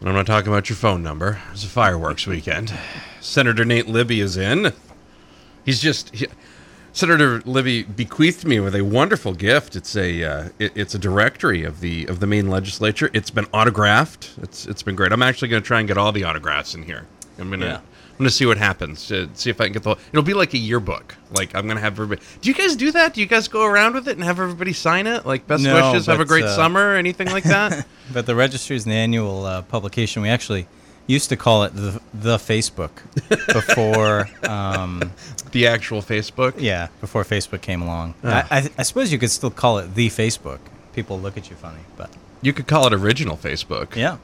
And I'm not talking about your phone number. It's a fireworks weekend. Senator Nate Libby is in. He's just he, Senator Libby bequeathed me with a wonderful gift. It's a uh, it, it's a directory of the of the Maine legislature. It's been autographed. It's it's been great. I'm actually going to try and get all the autographs in here. I'm gonna Yeah. I'm gonna see what happens. Uh, see if I can get the. It'll be like a yearbook. Like I'm gonna have everybody. Do you guys do that? Do you guys go around with it and have everybody sign it? Like best No, wishes, have a great uh, summer, anything like that? But the registry is an annual uh, publication. We actually used to call it the, the Facebook before, um, the actual Facebook. yeah, before Facebook came along. I, I, I suppose you could still call it the Facebook. People look at you funny, but You could call it original Facebook. yeah.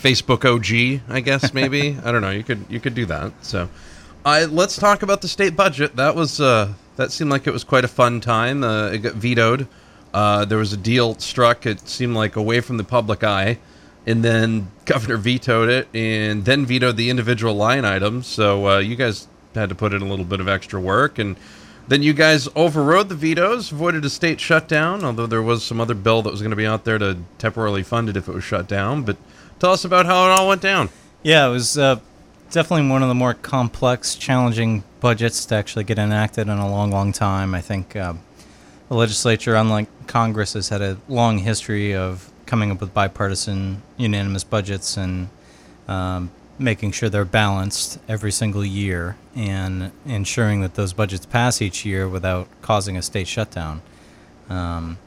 Facebook OG, I guess maybe. I don't know. You could you could do that. So, I let's talk about the state budget. That was uh, that seemed like it was quite a fun time. Uh, it got vetoed. Uh, there was a deal struck. It seemed like away from the public eye, and then governor vetoed it, and then vetoed the individual line items. So uh, you guys had to put in a little bit of extra work, and then you guys overrode the vetoes, avoided a state shutdown. Although there was some other bill that was going to be out there to temporarily fund it if it was shut down. But tell us about how it all went down. Yeah, it was uh, definitely one of the more complex, challenging budgets to actually get enacted in a long, long time. I think uh, the legislature, unlike Congress, has had a long history of coming up with bipartisan, unanimous budgets and um, making sure they're balanced every single year and ensuring that those budgets pass each year without causing a state shutdown. Um,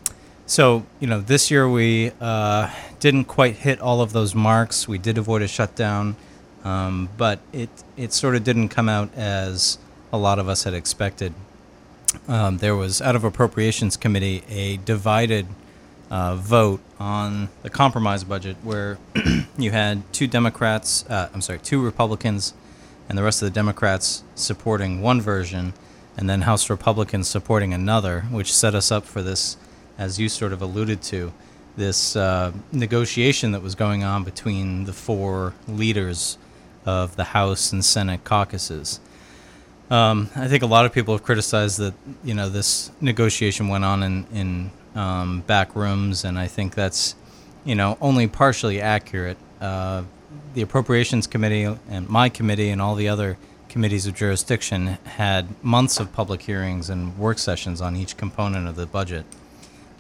so, you know, this year we uh, didn't quite hit all of those marks. We did avoid a shutdown, um, but it, it sort of didn't come out as a lot of us had expected. Um, there was, out of Appropriations Committee, a divided uh, vote on the compromise budget where you had two Democrats, uh, I'm sorry, two Republicans, and the rest of the Democrats supporting one version, and then House Republicans supporting another, which set us up for this, as you sort of alluded to, this uh, negotiation that was going on between the four leaders of the House and Senate caucuses. Um, I think a lot of people have criticized that you know this negotiation went on in in um, back rooms, and I think that's you know only partially accurate. Uh, the Appropriations Committee and my committee and all the other committees of jurisdiction had months of public hearings and work sessions on each component of the budget.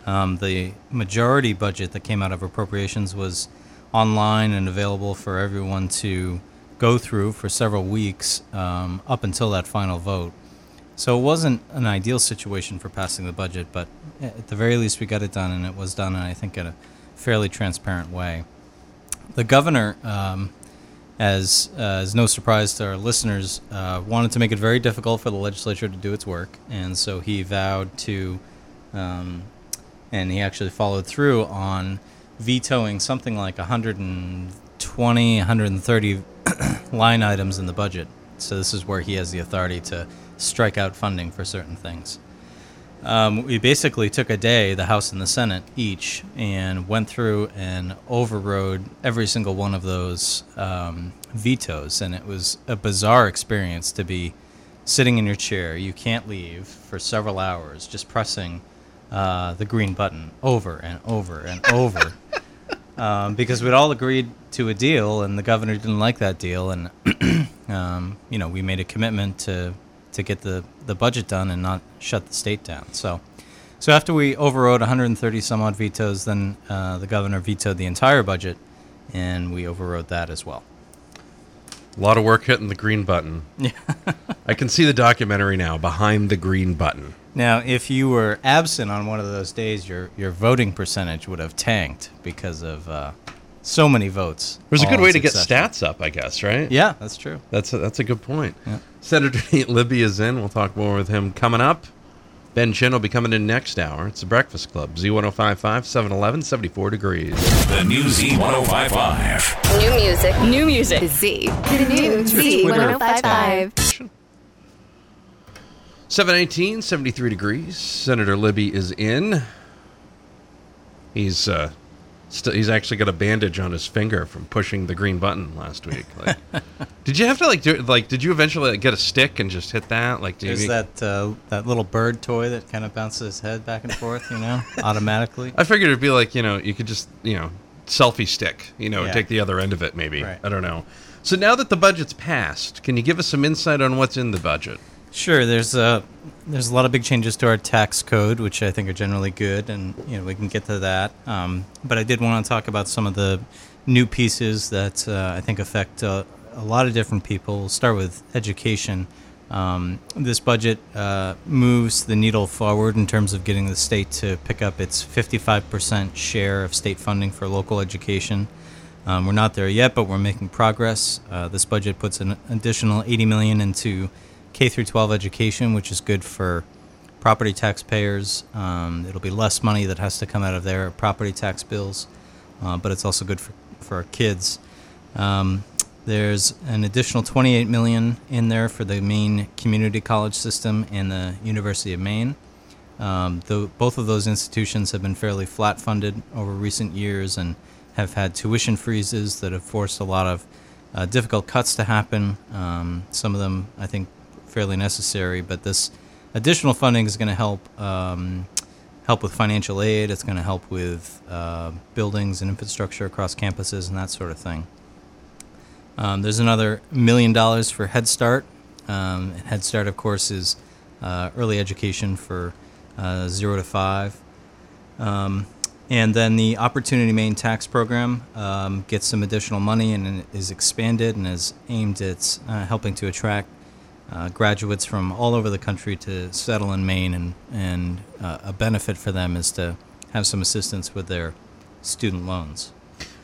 Um, the majority budget that came out of appropriations was online and available for everyone to go through for several weeks um, up until that final vote. So it wasn't an ideal situation for passing the budget, but at the very least we got it done, and it was done, and I think in a fairly transparent way. The governor, um, as uh, as no surprise to our listeners, uh, wanted to make it very difficult for the legislature to do its work, and so he vowed to, um, and he actually followed through on vetoing something like 120, 130 line items in the budget. So this is where he has the authority to strike out funding for certain things. Um, we basically took a day, the House and the Senate each, and went through and overrode every single one of those um, vetoes. And it was a bizarre experience to be sitting in your chair. You can't leave for several hours, just pressing uh, the green button over and over and over. um, because we'd all agreed to a deal, and the governor didn't like that deal. And, um, you know, we made a commitment to to get the, the budget done and not shut the state down. So, so after we overrode 130 some odd vetoes, then uh, the governor vetoed the entire budget, and we overrode that as well. A lot of work hitting the green button. Yeah. I can see the documentary now, Behind the Green Button. Now, if you were absent on one of those days, your your voting percentage would have tanked because of uh, so many votes. There's a good way to get succession. stats up, I guess, right? Yeah, that's true. That's a, that's a good point. Yeah. Senator Nate Libby is in. We'll talk more with him coming up. Ben Chin will be coming in next hour. It's the Breakfast Club, Z1055, 711, 74 degrees. The new Z1055. New music. New music. Z. The new Z 1055. 718, 73 degrees. Senator Libby is in. He's uh, st- he's actually got a bandage on his finger from pushing the green button last week. Like, did you have to like do it, like? Did you eventually like, get a stick and just hit that? Like, do There's that uh, that little bird toy that kind of bounces his head back and forth, you know, automatically. I figured it'd be like you know you could just you know selfie stick you know Yeah. take the other end of it maybe Right. I don't know. So now that the budget's passed, can you give us some insight on what's in the budget? Sure. There's uh, there's a lot of big changes to our tax code, which I think are generally good, and you know we can get to that. Um, but I did want to talk about some of the new pieces that uh, I think affect uh, a lot of different people. We'll start with education. Um, this budget uh, moves the needle forward in terms of getting the state to pick up its 55% share of state funding for local education. Um, we're not there yet, but we're making progress. Uh, this budget puts an additional 80 million into K through 12 education, which is good for property taxpayers. Um, it'll be less money that has to come out of their property tax bills, uh, but it's also good for, for our kids. Um, there's an additional 28 million in there for the Maine Community College System and the University of Maine. Um, though both of those institutions have been fairly flat funded over recent years and have had tuition freezes that have forced a lot of uh, difficult cuts to happen. Um, some of them, I think, fairly necessary, but this additional funding is going to help um, help with financial aid. It's going to help with uh, buildings and infrastructure across campuses and that sort of thing. Um, there's another million dollars for Head Start. Um, Head Start, of course, is uh, early education for uh, zero to five. Um, and then the Opportunity Maine Tax Program um, gets some additional money and is expanded and is aimed at uh, helping to attract uh, graduates from all over the country to settle in Maine. And, and uh, a benefit for them is to have some assistance with their student loans.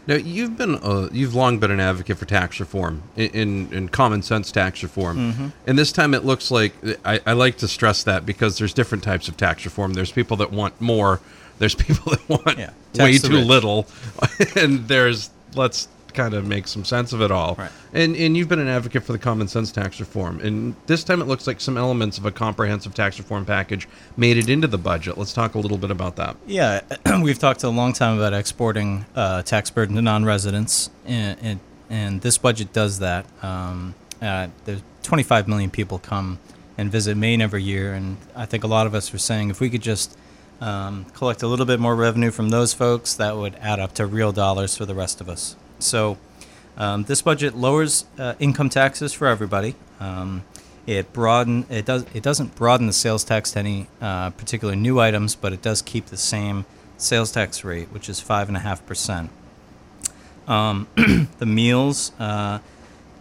Now you've been uh, you've long been an advocate for tax reform in in, in common sense tax reform, Mm-hmm. and this time it looks like I, I like to stress that because there's different types of tax reform. There's people that want more. There's people that want Yeah, way too rich. little, and there's let's kind of make some sense of it all. Right. And and you've been an advocate for the common sense tax reform, and this time it looks like some elements of a comprehensive tax reform package made it into the budget. Let's talk a little bit about that. Yeah, we've talked a long time about exporting uh, tax burden to non-residents, and, and, and this budget does that. Um, uh, there's 25 million people come and visit Maine every year, and I think a lot of us are saying if we could just um, collect a little bit more revenue from those folks, that would add up to real dollars for the rest of us. So um, this budget lowers uh, income taxes for everybody. Um, it broaden it does it doesn't broaden the sales tax to any uh, particular new items, but it does keep the same sales tax rate, which is five and a half percent. Um, the meals uh,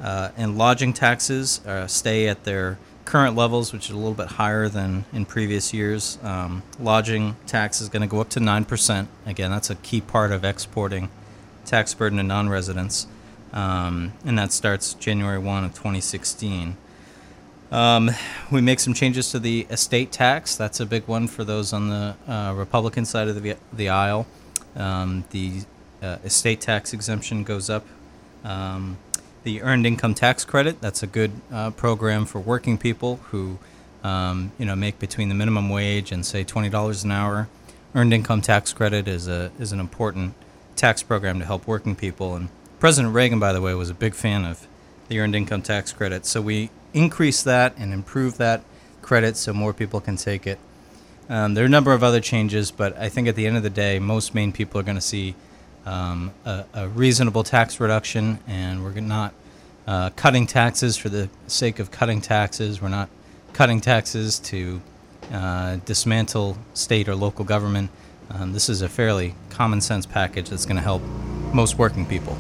uh, and lodging taxes uh, stay at their current levels, which is a little bit higher than in previous years. Um, lodging tax is going to go up to 9%. Again, that's a key part of exporting tax burden to non residents. Um, and that starts January 1 of 2016. Um, we make some changes to the estate tax. That's a big one for those on the uh, Republican side of the, the aisle. Um, the uh, estate tax exemption goes up. Um, the earned income tax credit. That's a good uh, program for working people who, um, you know, make between the minimum wage and say twenty dollars an hour. Earned income tax credit is a is an important tax program to help working people. And President Reagan, by the way, was a big fan of the earned income tax credit. So we increase that and improve that credit so more people can take it. Um, there are a number of other changes, but I think at the end of the day, most Maine people are going to see um, a, a reasonable tax reduction, and we're not uh, cutting taxes for the sake of cutting taxes. We're not cutting taxes to uh, dismantle state or local government. Um, this is a fairly common sense package that's going to help most working people.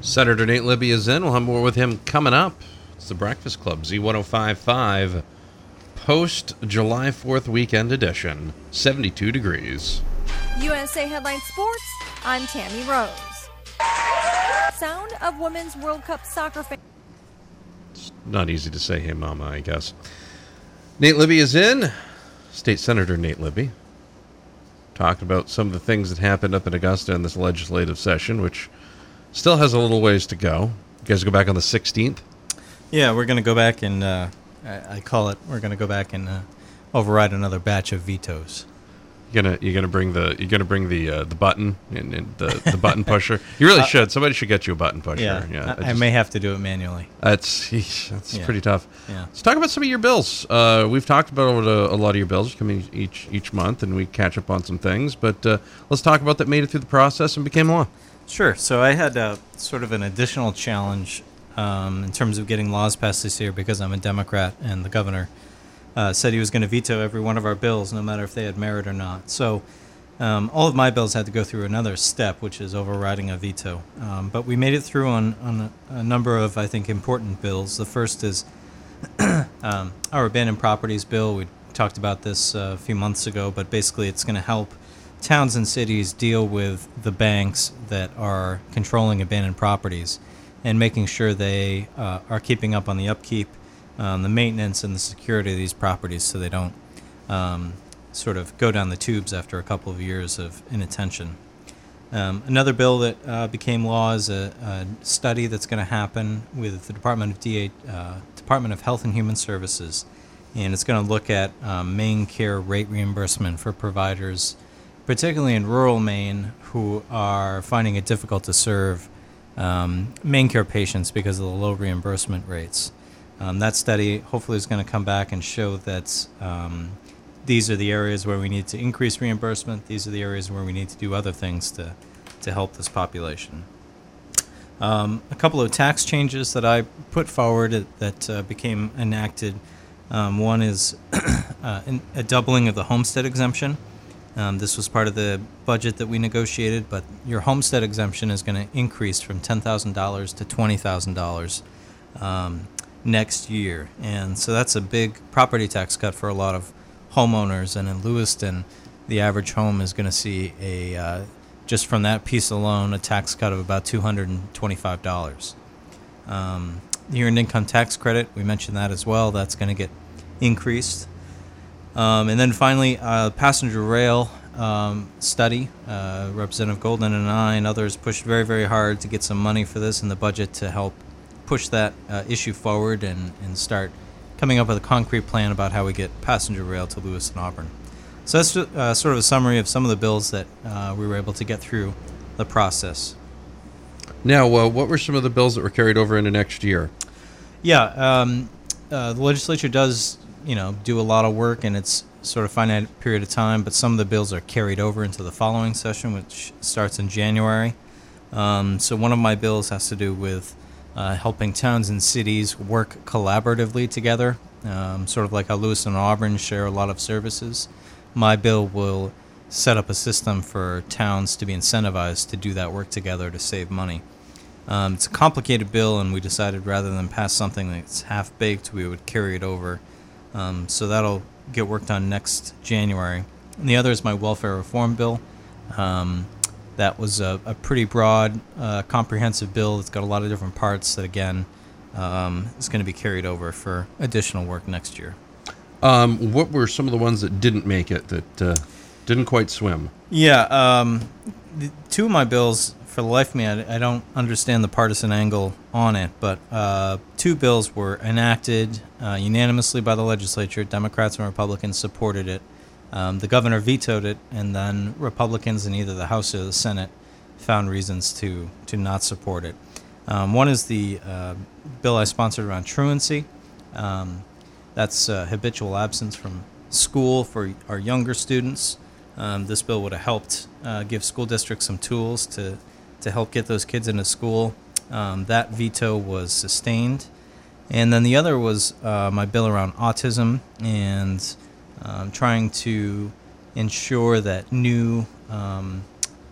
Senator Nate Libby is in. We'll have more with him coming up. It's the Breakfast Club, Z1055, post July 4th weekend edition, 72 degrees. USA Headline Sports, I'm Tammy Rose. Sound of Women's World Cup soccer fan. It's not easy to say, hey, mama, I guess. Nate Libby is in. State Senator Nate Libby. Talked about some of the things that happened up in Augusta in this legislative session, which still has a little ways to go. You guys go back on the 16th. Yeah, we're going to go back and uh, I, I call it. We're going to go back and uh, override another batch of vetoes. You're gonna you're gonna bring the you're gonna bring the uh, the button and, and the, the button pusher. You really should. Somebody should get you a button pusher. Uh, Yeah, yeah. I, I may have to do it manually. That's that's Yeah. pretty tough. Yeah. Let's talk about some of your bills. Uh, we've talked about a, a lot of your bills coming each each month, and we catch up on some things. But uh, let's talk about that made it through the process and became law. Sure. So I had uh, sort of an additional challenge um, in terms of getting laws passed this year because I'm a Democrat and the governor uh, said he was going to veto every one of our bills, no matter if they had merit or not. So um, all of my bills had to go through another step, which is overriding a veto. Um, but we made it through on, on a, a number of, I think, important bills. The first is um, our abandoned properties bill. We talked about this uh, a few months ago, but basically it's going to help towns and cities deal with the banks that are controlling abandoned properties and making sure they uh, are keeping up on the upkeep, um, the maintenance, and the security of these properties so they don't um, sort of go down the tubes after a couple of years of inattention. Um, another bill that uh, became law is a, a study that's going to happen with the Department of DA, uh, Department of Health and Human Services, and it's going to look at um, care rate reimbursement for providers, particularly in rural Maine, who are finding it difficult to serve um, care patients because of the low reimbursement rates. Um, that study hopefully is going to come back and show that um, these are the areas where we need to increase reimbursement. These are the areas where we need to do other things to, to help this population. Um, a couple of tax changes that I put forward that- uh, became enacted. Um, one is uh, a doubling of the homestead exemption. Um, this was part of the budget that we negotiated, but your homestead exemption is going to increase from $10,000 to $20,000 um, next year. And so that's a big property tax cut for a lot of homeowners. And in Lewiston, the average home is going to see a, uh, just from that piece alone, a tax cut of about $225. Um, the earned income tax credit, we mentioned that as well. That's going to get increased. Um, and then finally, uh, passenger rail um, study. Uh, Representative Golden and I and others pushed very, very hard to get some money for this in the budget to help push that uh, issue forward and, and start coming up with a concrete plan about how we get passenger rail to Lewiston-Auburn. So that's uh, sort of a summary of some of the bills that uh, we were able to get through the process. Now, uh, what were some of the bills that were carried over into next year? Yeah, um, uh, the legislature does, you know, do a lot of work in its sort of finite period of time, but some of the bills are carried over into the following session, which starts in January. Um, so one of my bills has to do with uh, helping towns and cities work collaboratively together, um, sort of like how Lewiston-Auburn share a lot of services. My bill will set up a system for towns to be incentivized to do that work together to save money. Um, it's a complicated bill, and we decided rather than pass something that's half baked, we would carry it over. Um, so that'll get worked on next January. And the other is my welfare reform bill. Um, that was a, a pretty broad, uh, comprehensive bill. It's got a lot of different parts that, again, um, is going to be carried over for additional work next year. Um, what were some of the ones that didn't make it that uh, didn't quite swim? Yeah, um, the, two of my bills, for the life of me, I, I don't understand the partisan angle on it, but uh, two bills were enacted uh, unanimously by the legislature. Democrats and Republicans supported it. Um, the governor vetoed it, and then Republicans in either the House or the Senate found reasons to, to not support it. Um, one is the uh, bill I sponsored around truancy. Um, that's uh, habitual absence from school for our younger students. Um, this bill would have helped uh, give school districts some tools to, to help get those kids into school. Um, that veto was sustained. And then the other was uh, my bill around autism and um, trying to ensure that new um,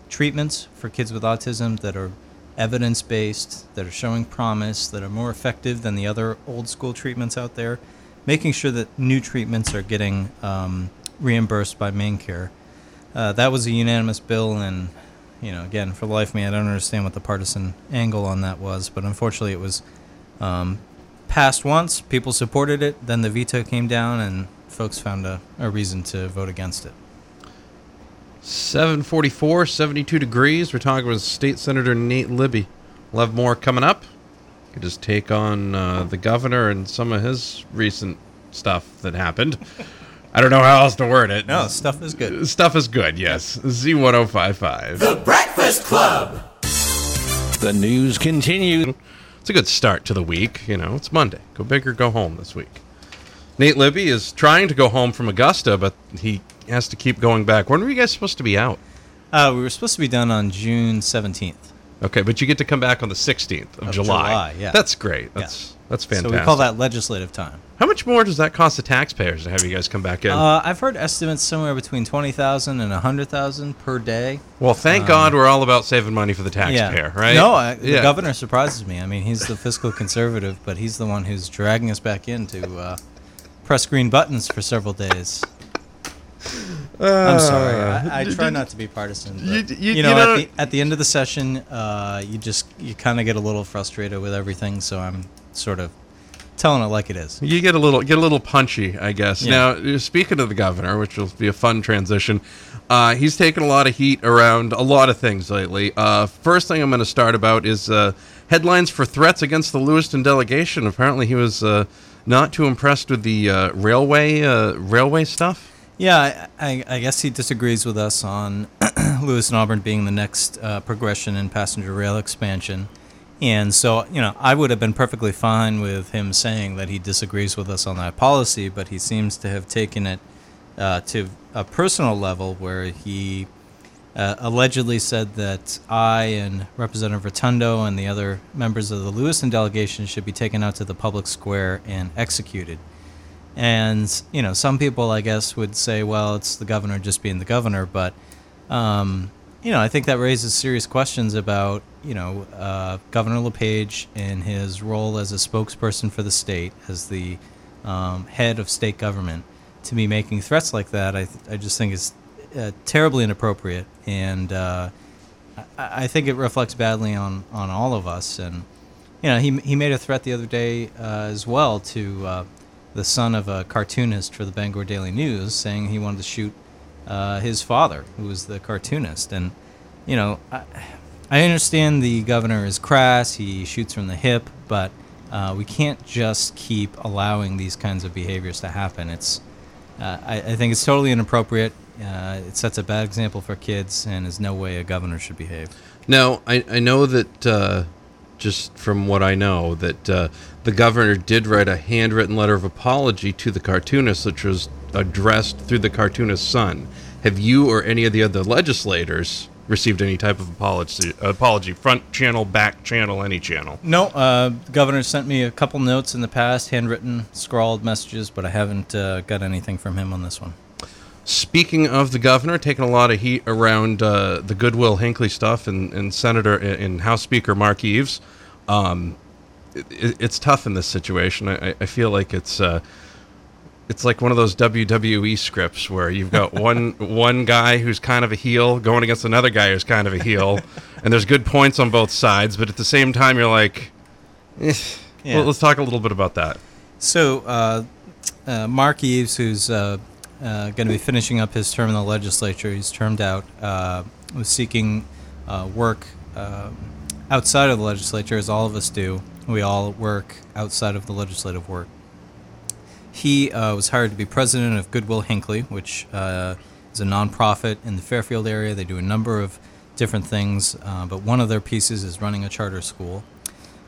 treatments for kids with autism that are evidence based, that are showing promise, that are more effective than the other old school treatments out there, making sure that new treatments are getting um, reimbursed by MaineCare. Uh, that was a unanimous bill, and you know, again, for the life of me, I don't understand what the partisan angle on that was, but unfortunately, it was um, passed once. People supported it. Then the veto came down, and folks found a, a reason to vote against it. 744, 72 degrees. We're talking with State Senator Nate Libby. We'll have more coming up. Could just take on uh, the governor and some of his recent stuff that happened. I don't know how else to word it. No, stuff is good. Stuff is good, yes. Z1055. The Breakfast Club. The news continues. It's a good start to the week. You know, it's Monday. Go big or go home this week. Nate Libby is trying to go home from Augusta, but he has to keep going back. When were you guys supposed to be out? Uh, we were supposed to be done on June 17th. Okay, but you get to come back on the 16th of, Of July. July, yeah. That's great. That's that's fantastic. So we call that legislative time. How much more does that cost the taxpayers to have you guys come back in? Uh, I've heard estimates somewhere between 20,000 and 100,000 per day. well, thank God we're all about saving money for the taxpayer, right? No, I, the Yeah. governor surprises me. I mean, he's the fiscal conservative, but he's the one who's dragging us back into. uh, press green buttons for several days. I'm sorry. I, I try not to be partisan. But, Uh, you- you, you- know, you know- at, the, at the end of the session, uh, you just you kind of get a little frustrated with everything. So I'm sort of telling it like it is. You get a little get a little punchy, I guess. Yeah. Now, speaking of the governor, which will be a fun transition, uh, he's taken a lot of heat around a lot of things lately. Uh, first thing I'm going to start about is uh, headlines for threats against the Lewiston delegation. Apparently, he was uh, not too impressed with the uh, railway uh, railway stuff. Yeah, I, I, guess he disagrees with us on Lewiston-Auburn being the next uh, progression in passenger rail expansion. And so, you know, I would have been perfectly fine with him saying that he disagrees with us on that policy, but he seems to have taken it uh, to a personal level where he uh, allegedly said that I and Representative Rotundo and the other members of the Lewiston delegation should be taken out to the public square and executed. And you know, some people, I guess, would say, "Well, it's the governor just being the governor," but um, you know, I think that raises serious questions about you know uh, Governor LePage and his role as a spokesperson for the state, as the um, head of state government, to be making threats like that. I th- I just think is uh, terribly inappropriate, and uh, I, I think it reflects badly on on all of us. And you know, he he made a threat the other day uh, as well to uh, the son of a cartoonist for the Bangor Daily News, saying he wanted to shoot his father, who was the cartoonist. And you know, I, I understand the governor is crass; he shoots from the hip, but uh, we can't just keep allowing these kinds of behaviors to happen. It's uh, I, I think it's totally inappropriate. Uh, it sets a bad example for kids, and is no way a governor should behave. Now, I, I know that uh, just from what I know, that uh, the governor did write a handwritten letter of apology to the cartoonist, which was addressed through the cartoonist's son. Have you or any of the other legislators received any type of apology? Apology, front channel, back channel, any channel? No, uh, the governor sent me a couple notes in the past, handwritten, scrawled messages, but I haven't uh, got anything from him on this one. Speaking of the governor, taking a lot of heat around uh, the Goodwill Hinckley stuff and, and Senator and House Speaker Mark Eves, um, it, it's tough in this situation. I, I feel like it's uh, it's like one of those WWE scripts where you've got one one guy who's kind of a heel going against another guy who's kind of a heel, and there's good points on both sides, but at the same time you're like, eh. Yeah. well, let's talk a little bit about that. So, uh, uh, Mark Eves, who's uh, uh, going to be finishing up his term in the legislature, he's termed out, uh, was seeking uh, work uh, outside of the legislature, as all of us do. We all work outside of the legislative work. He uh, was hired to be president of Goodwill Hinckley, which is a nonprofit in the Fairfield area. They do a number of different things, uh, but one of their pieces is running a charter school.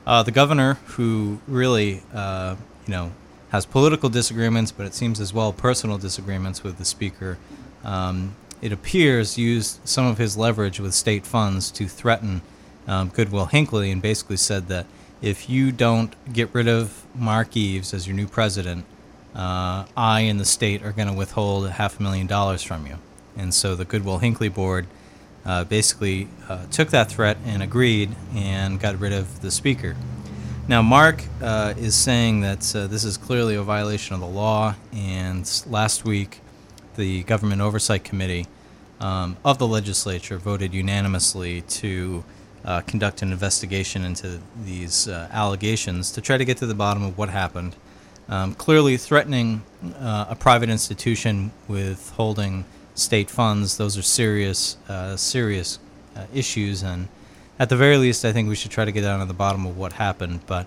Uh, the governor, who really, uh, you know, has political disagreements, but it seems as well personal disagreements with the speaker, um, it appears used some of his leverage with state funds to threaten um, Goodwill Hinckley and basically said that if you don't get rid of Mark Eves as your new president, uh, I and the state are going to withhold half a million dollars from you. And so the Goodwill Hinckley board uh, basically uh, took that threat and agreed and got rid of the speaker. Now, Mark uh, is saying that uh, this is clearly a violation of the law, and last week the Government Oversight Committee um, of the legislature voted unanimously to uh, conduct an investigation into these uh, allegations to try to get to the bottom of what happened. um, clearly threatening uh, a private institution with holding state funds. Those are serious, uh, serious issues, and at the very least, I think we should try to get down to the bottom of what happened. But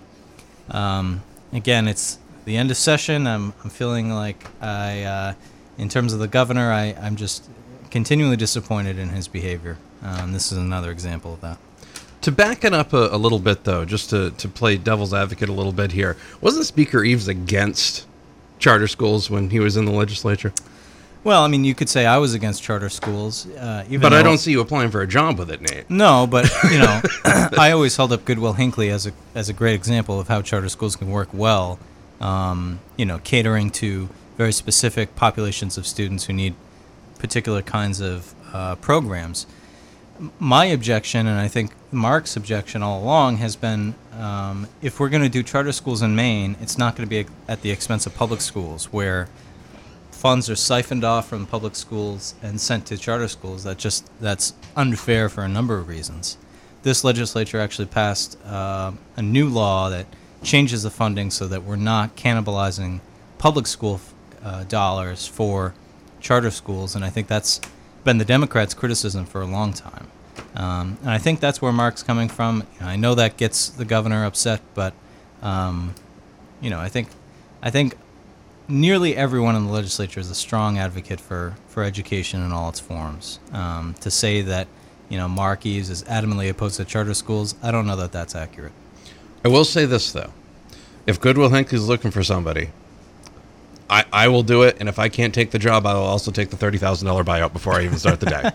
um, again, it's the end of session. I'm, I'm feeling like I, uh, in terms of the governor, I, I'm just continually disappointed in his behavior. Um, this is another example of that. To back it up a, a little bit, though, just to, to play devil's advocate a little bit here, wasn't Speaker Eves against charter schools when he was in the legislature? Well, I mean, you could say I was against charter schools, uh, even But I don't see you applying for a job with it, Nate. No, but you know, I always held up Goodwill Hinckley as a as a great example of how charter schools can work well. Um, you know, catering to very specific populations of students who need particular kinds of uh, programs. My objection, and I think Mark's objection all along, has been um, if we're going to do charter schools in Maine, it's not going to be at the expense of public schools, where funds are siphoned off from public schools and sent to charter schools. That just that's unfair for a number of reasons. This legislature actually passed uh, a new law that changes the funding so that we're not cannibalizing public school uh, dollars for charter schools, and I think that's been the Democrats' criticism for a long time. Um, and I think that's where Mark's coming from. You know, I know that gets the governor upset, but um, you know, I think I think nearly everyone in the legislature is a strong advocate for, for education in all its forms. Um, to say that, you know, Mark Eves is adamantly opposed to charter schools, I don't know that that's accurate. I will say this, though. If Goodwill Hinckley's looking for somebody, I, I will do it. And if I can't take the job, I will also take the $30,000 buyout before I even start the day.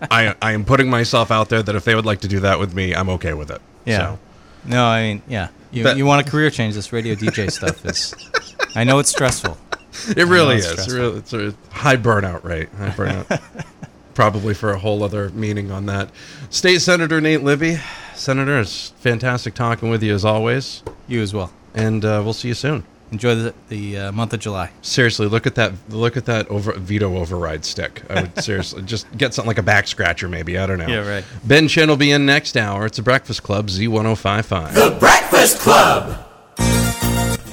I, I am putting myself out there that if they would like to do that with me, I'm okay with it. So. No, I mean, yeah. You, you want a career change, this radio DJ stuff is. I know it's stressful. It really is. It's, stressful. really, it's a high burnout rate. High burnout. Probably for a whole other meeting on that. State Senator Nate Libby. Senator, it's fantastic talking with you as always. You as well. And uh, we'll see you soon. Enjoy the, the uh, month of July. Seriously, look at that! Look at that over veto override stick. I would seriously just get something like a back scratcher, maybe. I don't know. Yeah, right. Ben Chin will be in next hour. It's a Breakfast Club Z1055. The Breakfast Club.